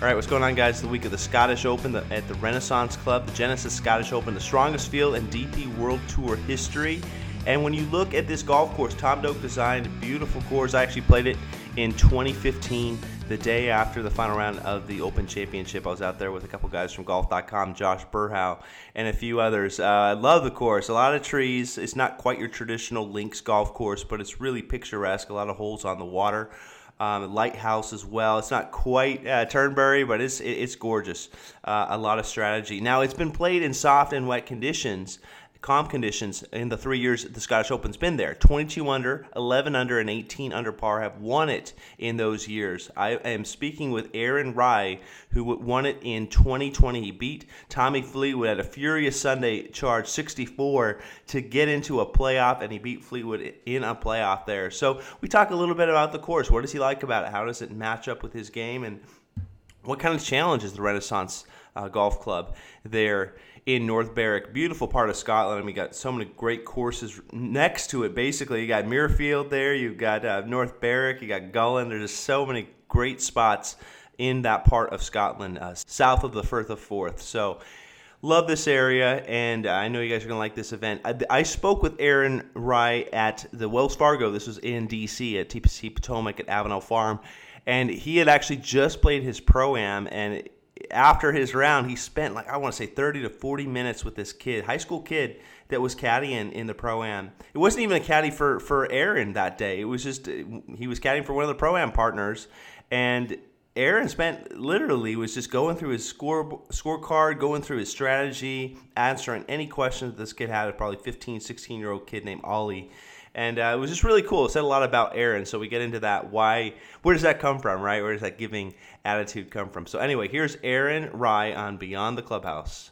All right, what's going on, guys? The week of the Scottish Open the, at the Renaissance Club, the Genesis Scottish Open, the strongest field in DP World Tour history. And when you look at this golf course, Tom Doak designed a beautiful course. I actually played it in 2015, the day after the final round of the Open Championship. I was out there with a couple guys from golf.com, Josh Berhow, and a few others. Uh, I love the course. A lot of trees. It's not quite your traditional links golf course, but it's really picturesque. A lot of holes on the water um, lighthouse as well. It's not quite uh, Turnberry, but it's it's gorgeous. Uh, a lot of strategy. Now it's been played in soft and wet conditions, calm conditions in the three years the Scottish Open's been there. 22 under, 11 under, and 18 under par have won it in those years. I am speaking with Aaron Rai, who won it in 2020. He beat Tommy Fleetwood at a furious Sunday charge 64 to get into a playoff, and he beat Fleetwood in a playoff there. So we talk a little bit about the course. What does he like about it? How does it match up with his game? And what kind of challenge is the Renaissance uh, Golf Club there in North Berwick. Beautiful part of Scotland. and we got so many great courses next to it. Basically, you got Muirfield there, you've got uh, North Berwick, you got Gullane. There's just so many great spots in that part of Scotland, uh, south of the Firth of Forth. So, love this area, and I know you guys are going to like this event. I, I, spoke with Aaron Rai at the Wells Fargo. This was in D.C. at TPC Potomac at Avenel Farm, and he had actually just played his pro am, and after his round, he spent like I want to say 30 to 40 minutes with this kid, high school kid that was caddying in the pro am. It wasn't even a caddy for for Aaron that day. It was just he was caddying for one of the pro am partners, and Aaron spent literally was just going through his score scorecard, going through his strategy, answering any questions this kid had. A probably 15, 16 year old kid named Ollie and uh, it was just really cool. It said a lot about Aaron, so we get into that. Why? Where does that come from, right? Where does that giving attitude come from? So anyway, here's Aaron Rai on Beyond the Clubhouse.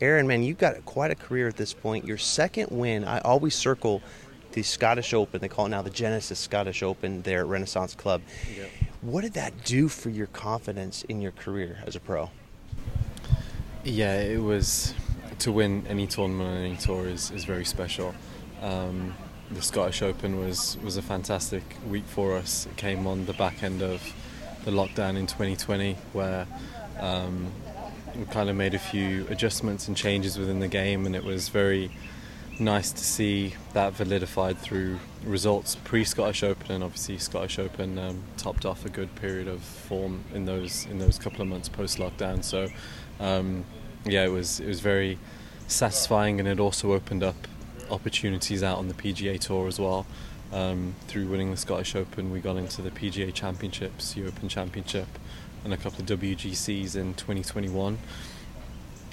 Aaron, man, you've got quite a career at this point. Your second win, I always circle the Scottish Open. They call it now the Genesis Scottish Open there at Renaissance Club. Yep. What did that do for your confidence in your career as a pro? Yeah, it was to win any tournament on any tour is, is very special. Um, the Scottish Open was, was a fantastic week for us. It came on the back end of the lockdown in 2020, where um, we kind of made a few adjustments and changes within the game, and it was very nice to see that validified through results pre Scottish Open, and obviously Scottish Open um, topped off a good period of form in those in those couple of months post lockdown. So um, yeah, it was it was very satisfying, and it also opened up opportunities out on the PGA Tour as well. Um, through winning the Scottish Open, we got into the PGA Championships, European Championship, and a couple of WGCs in 2021.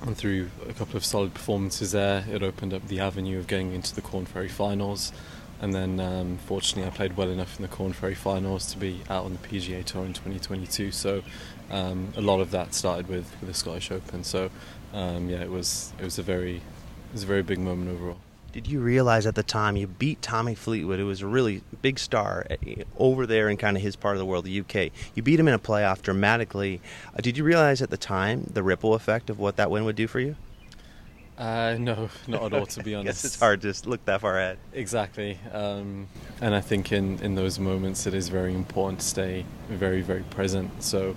And through a couple of solid performances there, it opened up the avenue of getting into the Korn Ferry Finals. And then, um, fortunately, I played well enough in the Korn Ferry Finals to be out on the PGA Tour in 2022. So, um, a lot of that started with, with the Scottish Open. So, um, yeah, it was it was a very it was a very big moment overall. Did you realize at the time you beat Tommy Fleetwood, who was a really big star eh, over there in kind of his part of the world, the UK? You beat him in a playoff dramatically. Uh, did you realize at the time the ripple effect of what that win would do for you? Uh, no, not at all. To be honest, it's hard to look that far ahead. Exactly, um, and I think in in those moments it is very important to stay very very present. So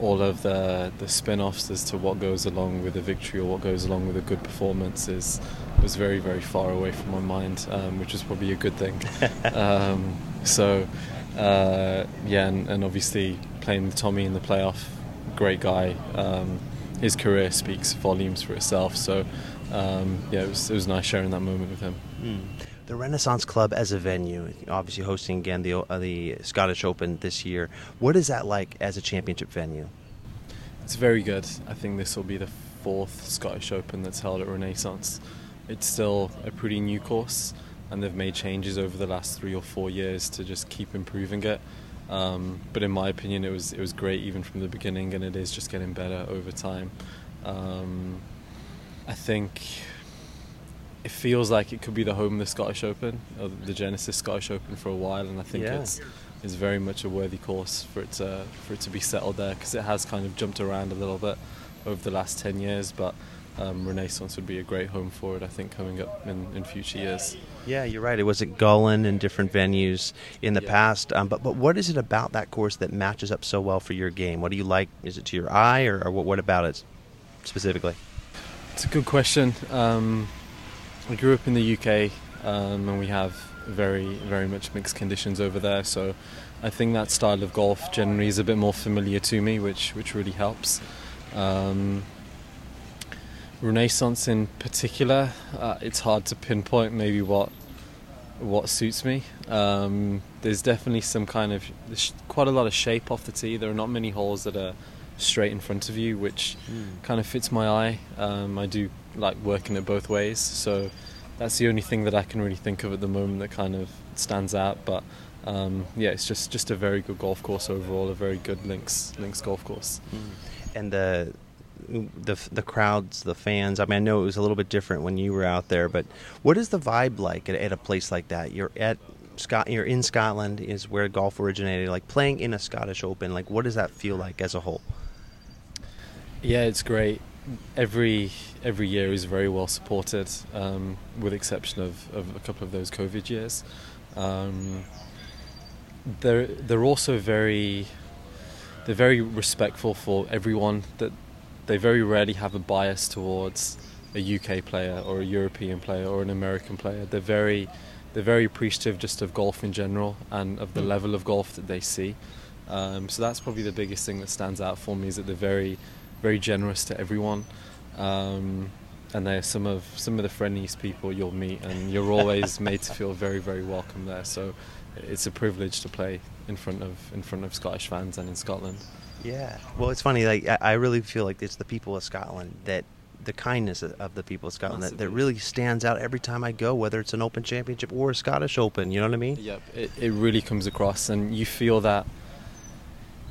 all of the the spin-offs as to what goes along with a victory or what goes along with a good performance is was very very far away from my mind, um, which is probably a good thing. um, so uh, yeah, and, and, obviously playing with Tommy in the playoff, great guy. Um, his career speaks volumes for itself. So um, yeah, it was it was nice sharing that moment with him. Mm the Renaissance Club as a venue, obviously hosting again the uh, the Scottish Open this year. What is that like as a championship venue? It's very good. I think this will be the fourth Scottish Open that's held at Renaissance. It's still a pretty new course, and they've made changes over the last three or four years to just keep improving it. Um, but in my opinion, it was it was great even from the beginning, and it is just getting better over time. Um, I think it feels like it could be the home of the Scottish Open, or the Genesis Scottish Open for a while, and I think Yeah. it's is very much a worthy course for it to for it to be settled there because it has kind of jumped around a little bit over the last ten years, but. Um, Renaissance would be a great home for it, I think, coming up in, in future years. Yeah, you're right. It was at Gullane and different venues in the Yeah. past. Um, but but what is it about that course that matches up so well for your game? What do you like? Is it to your eye, or, or what, what about it specifically? It's a good question. Um, I grew up in the UK, um, and we have very, very much mixed conditions over there. So, I think that style of golf generally is a bit more familiar to me, which which really helps. Um, Renaissance, in particular, uh, it's hard to pinpoint maybe what what suits me. Um, there's definitely some kind of there's quite a lot of shape off the tee. There are not many holes that are straight in front of you, which kind of fits my eye. Um, I do like working it both ways, so that's the only thing that I can really think of at the moment that kind of stands out. But um, yeah, it's just just a very good golf course overall, a very good links links golf course. And the the the crowds, the fans. I mean, I know it was a little bit different when you were out there, but what is the vibe like at, at a place like that? You're at Scot, you're in Scotland, is where golf originated. Like playing in a Scottish Open, like what does that feel like as a whole? Yeah, it's great. Every every year is very well supported, um, with exception of, of a couple of those COVID years. Um, they're they're also very they're very respectful for everyone. That they very rarely have a bias towards a UK player or a European player or an American player. They're very they're very appreciative just of golf in general and of the Mm. level of golf that they see. Um, so that's probably the biggest thing that stands out for me is that they're very very generous to everyone. Um, and they're some of some of the friendliest people you'll meet, and you're always made to feel very, very welcome there. So it's a privilege to play in front of in front of Scottish fans and in Scotland. Yeah. Well, it's funny. Like I, really feel like it's the people of Scotland that the kindness of- of the people of Scotland that, that really stands out every time I go, whether it's an Open Championship or a Scottish Open. You know what I mean? Yep, it, it really comes across, and you feel that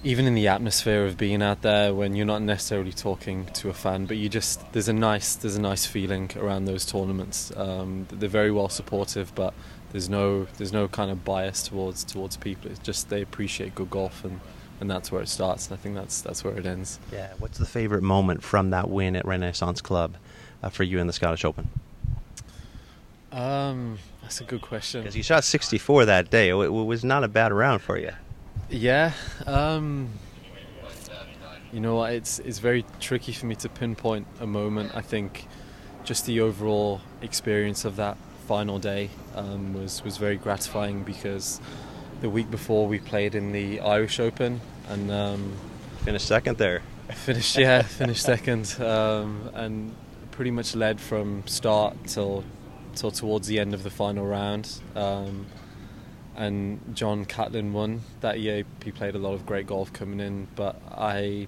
even in the atmosphere of being out there when you're not necessarily talking to a fan, but you just there's a nice there's a nice feeling around those tournaments. Um, they're very well supportive, but there's no there's no kind of bias towards towards people. It's just they appreciate good golf, and, and that's where it starts. And I think that's that's where it ends. Yeah. What's the favorite moment from that win at Renaissance Club uh, for you in the Scottish Open? Um, that's a good question. Because you shot 64 that day. It, it was not a bad round for you. Yeah, um, you know what? It's it's very tricky for me to pinpoint a moment. I think just the overall experience of that final day um, was was very gratifying because the week before we played in the Irish Open and um, Finished second there. finished yeah finished second um, and pretty much led from start till till towards the end of the final round. Um, and John Catlin won that year. He played a lot of great golf coming in, but I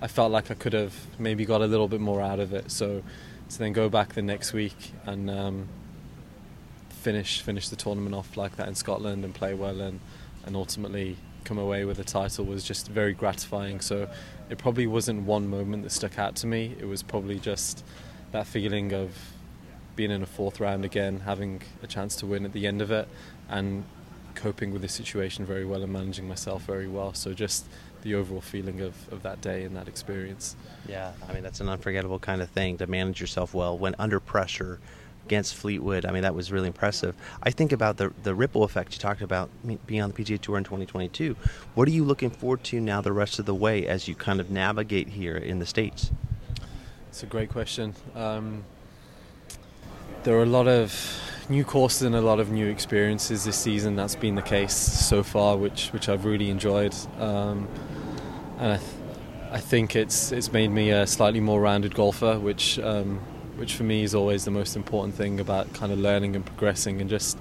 I felt like I could have maybe got a little bit more out of it. So to then go back the next week and um, finish finish the tournament off like that in Scotland and play well and and ultimately come away with a title was just very gratifying. So it probably wasn't one moment that stuck out to me. It was probably just that feeling of being in a fourth round again, having a chance to win at the end of it, and coping with the situation very well and managing myself very well. So just the overall feeling of, of that day and that experience. Yeah, I mean that's an unforgettable kind of thing to manage yourself well when under pressure against Fleetwood. I mean that was really impressive. I think about the the ripple effect you talked about being on the PGA Tour in 2022. What are you looking forward to now the rest of the way as you kind of navigate here in the states? It's a great question. Um, there are a lot of new courses and a lot of new experiences this season. That's been the case so far, which which I've really enjoyed. Um, and I, th- I think it's it's made me a slightly more rounded golfer, which um, which for me is always the most important thing about kind of learning and progressing and just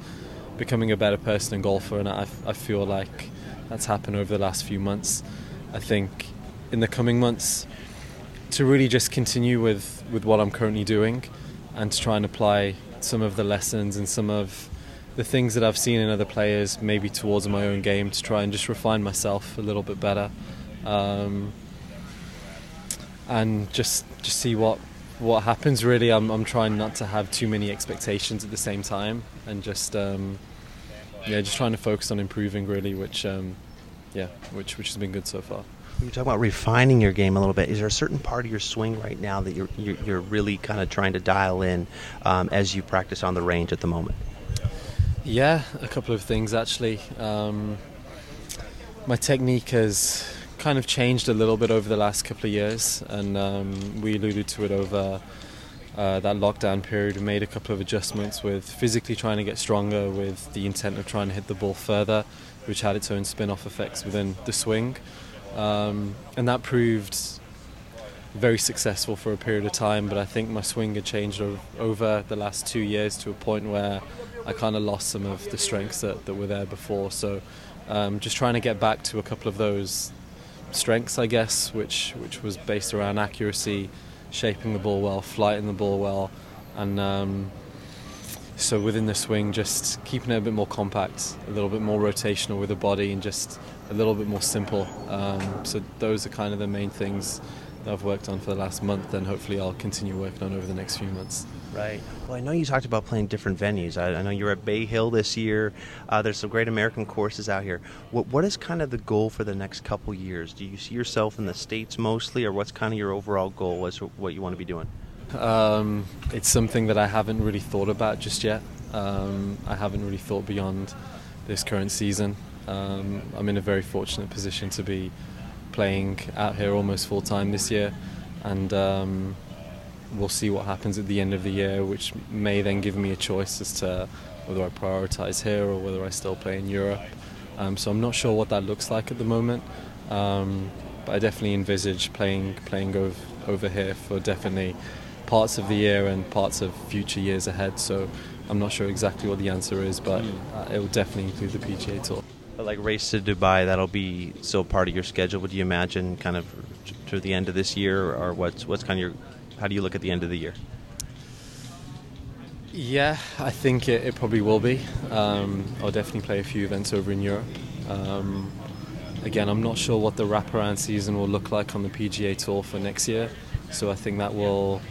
becoming a better person and golfer. And I, I feel like that's happened over the last few months. I think in the coming months to really just continue with, with what I'm currently doing and to try and apply some of the lessons and some of the things that I've seen in other players, maybe towards my own game, to try and just refine myself a little bit better, um, and just just see what what happens. Really, I'm I'm trying not to have too many expectations at the same time, and just um, yeah, just trying to focus on improving really, which um, yeah, which which has been good so far. You talk about refining your game a little bit. Is there a certain part of your swing right now that you're you're, you're really kind of trying to dial in um, as you practice on the range at the moment? Yeah, a couple of things actually. Um, my technique has kind of changed a little bit over the last couple of years, and um, we alluded to it over uh, that lockdown period. We made a couple of adjustments with physically trying to get stronger, with the intent of trying to hit the ball further, which had its own spin off effects within the swing. Um, and that proved very successful for a period of time, but I think my swing had changed over the last two years to a point where I kind of lost some of the strengths that, that were there before. So um, just trying to get back to a couple of those strengths, I guess, which which was based around accuracy, shaping the ball well, flighting the ball well, and um, so within the swing, just keeping it a bit more compact, a little bit more rotational with the body, and just a little bit more simple. Um, so those are kind of the main things that I've worked on for the last month, and hopefully I'll continue working on over the next few months. Right. Well, I know you talked about playing different venues. I, I know you're at Bay Hill this year. Uh, there's some great American courses out here. What, what is kind of the goal for the next couple years? Do you see yourself in the states mostly, or what's kind of your overall goal as what you want to be doing? Um, it's something that I haven't really thought about just yet. Um, I haven't really thought beyond this current season. Um, I'm in a very fortunate position to be playing out here almost full time this year, and um, we'll see what happens at the end of the year, which may then give me a choice as to whether I prioritise here or whether I still play in Europe. Um, so I'm not sure what that looks like at the moment, um, but I definitely envisage playing playing over, over here for definitely parts of the year and parts of future years ahead. So I'm not sure exactly what the answer is, but uh, it will definitely include the PGA Tour. But like race to Dubai, that'll be still part of your schedule. Would you imagine, kind of to the end of this year, or what's what's kind of your how do you look at the end of the year? Yeah, I think it, it probably will be. Um, I'll definitely play a few events over in Europe. Um, again, I'm not sure what the wraparound season will look like on the PGA Tour for next year, so I think that will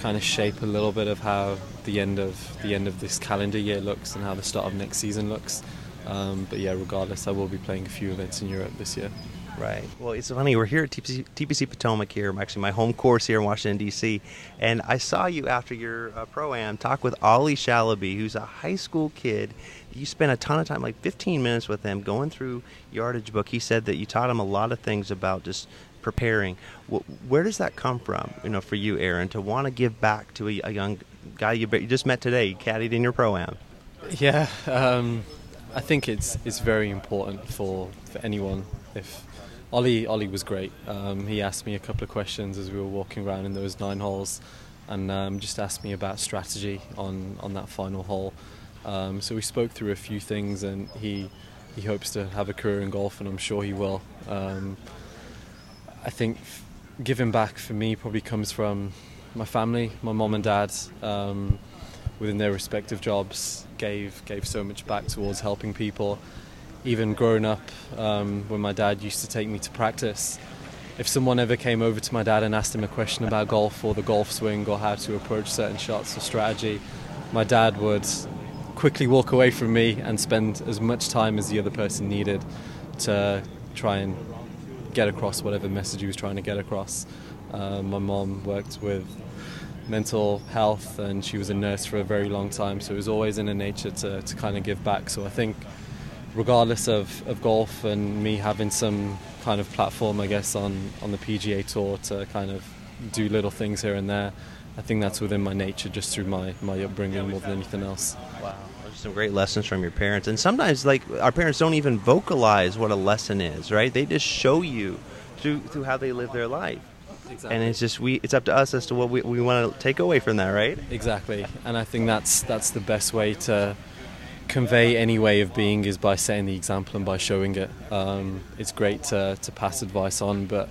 kind of shape a little bit of how the end of the end of this calendar year looks and how the start of next season looks. Um, but yeah, regardless, I will be playing a few events in Europe this year. Right. Well, it's funny. We're here at TPC, TPC Potomac here, actually my home course here in Washington D.C. And I saw you after your uh, pro am talk with Ollie Shalaby, who's a high school kid. You spent a ton of time, like 15 minutes, with him going through yardage book. He said that you taught him a lot of things about just preparing. Where does that come from? You know, for you, Aaron, to want to give back to a, a young guy you, you, just met today, caddied in your pro am. Yeah. Um, I think it's it's very important for, for anyone if Ollie Ollie was great. Um, he asked me a couple of questions as we were walking around in those nine holes, and um, just asked me about strategy on on that final hole. Um, so we spoke through a few things, and he he hopes to have a career in golf, and I'm sure he will. Um, I think giving back for me probably comes from my family, my mom and dad. Within their respective jobs, gave gave so much back towards helping people even growing up, um, when my dad used to take me to practice, if someone ever came over to my dad and asked him a question about golf or the golf swing or how to approach certain shots or strategy, my dad would quickly walk away from me and spend as much time as the other person needed to try and get across whatever message he was trying to get across. Uh, my mom worked with mental health and she was a nurse for a very long time, so it was always in her nature to, to kind of give back. So I think regardless of, of golf and me having some kind of platform, I guess, on, on the PGA Tour to kind of do little things here and there, I think that's within my nature just through my, my upbringing more than anything else. Wow. Some great lessons from your parents. And sometimes, like, our parents don't even vocalize what a lesson is, right? They just show you through, through how they live their life. Exactly. And it's just we it's up to us as to what we, we want to take away from that, right? Exactly. And I think that's that's the best way to convey any way of being is by setting the example and by showing it. Um, it's great to, to pass advice on, but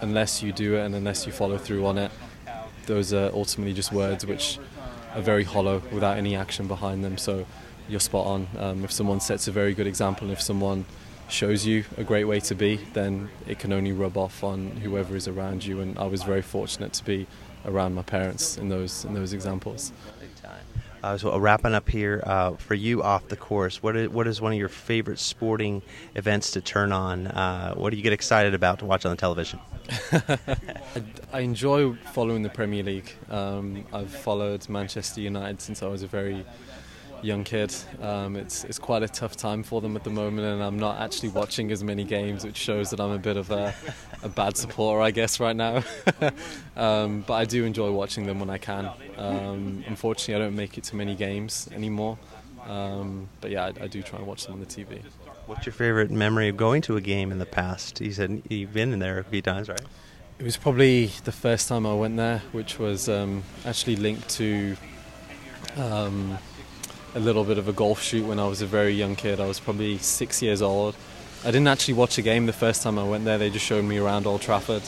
unless you do it and unless you follow through on it, those are ultimately just words which are very hollow without any action behind them. So you're spot on. Um, if someone sets a very good example, if someone shows you a great way to be, then it can only rub off on whoever is around you. And I was very fortunate to be around my parents in those in those examples. Uh, so uh, wrapping up here uh, for you off the course, what is, what is one of your favorite sporting events to turn on? Uh, what do you get excited about to watch on the television? I, I, enjoy following the Premier League. Um, I've followed Manchester United since I was a very young kid. Um, it's it's quite a tough time for them at the moment, and I'm not actually watching as many games, which shows that I'm a bit of a, a bad supporter, I guess, right now. um, but I do enjoy watching them when I can. Um, unfortunately, I don't make it to many games anymore. Um, but yeah, I, I, do try and watch them on the TV. What's your favorite memory of going to a game in the past? You said you've been in there a few times, right? It was probably the first time I went there, which was um, actually linked to um, a little bit of a golf shoot when I was a very young kid. I was probably six years old. I didn't actually watch a game the first time I went there. They just showed me around Old Trafford,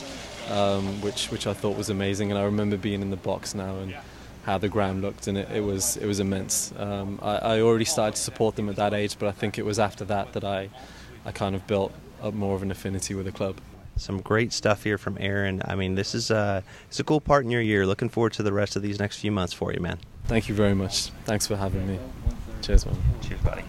um, which which I thought was amazing. And I remember being in the box now and how the ground looked, and it, it was it was immense. Um, I, I, already started to support them at that age, but I think it was after that that I I kind of built up more of an affinity with the club. Some great stuff here from Aaron. I mean, this is a it's a cool part in your year. Looking forward to the rest of these next few months for you, man. Thank you very much. Thanks for having me. Cheers, man. Cheers, buddy.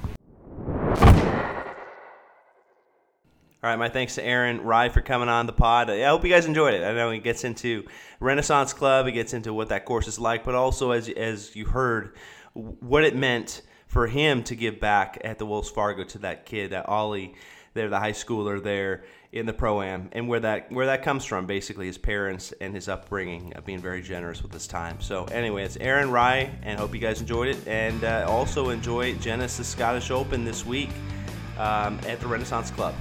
All right, my thanks to Aaron Rai for coming on the pod. I hope you guys enjoyed it. I know he gets into Renaissance Club, he gets into what that course is like, but also as as you heard, what it meant for him to give back at the Wells Fargo to that kid, that Ollie, there, the high schooler there in the pro am, and where that where that comes from, basically his parents and his upbringing of being very generous with his time. So anyway, it's Aaron Rai, and hope you guys enjoyed it, and uh, also enjoy Genesis Scottish Open this week um, at the Renaissance Club.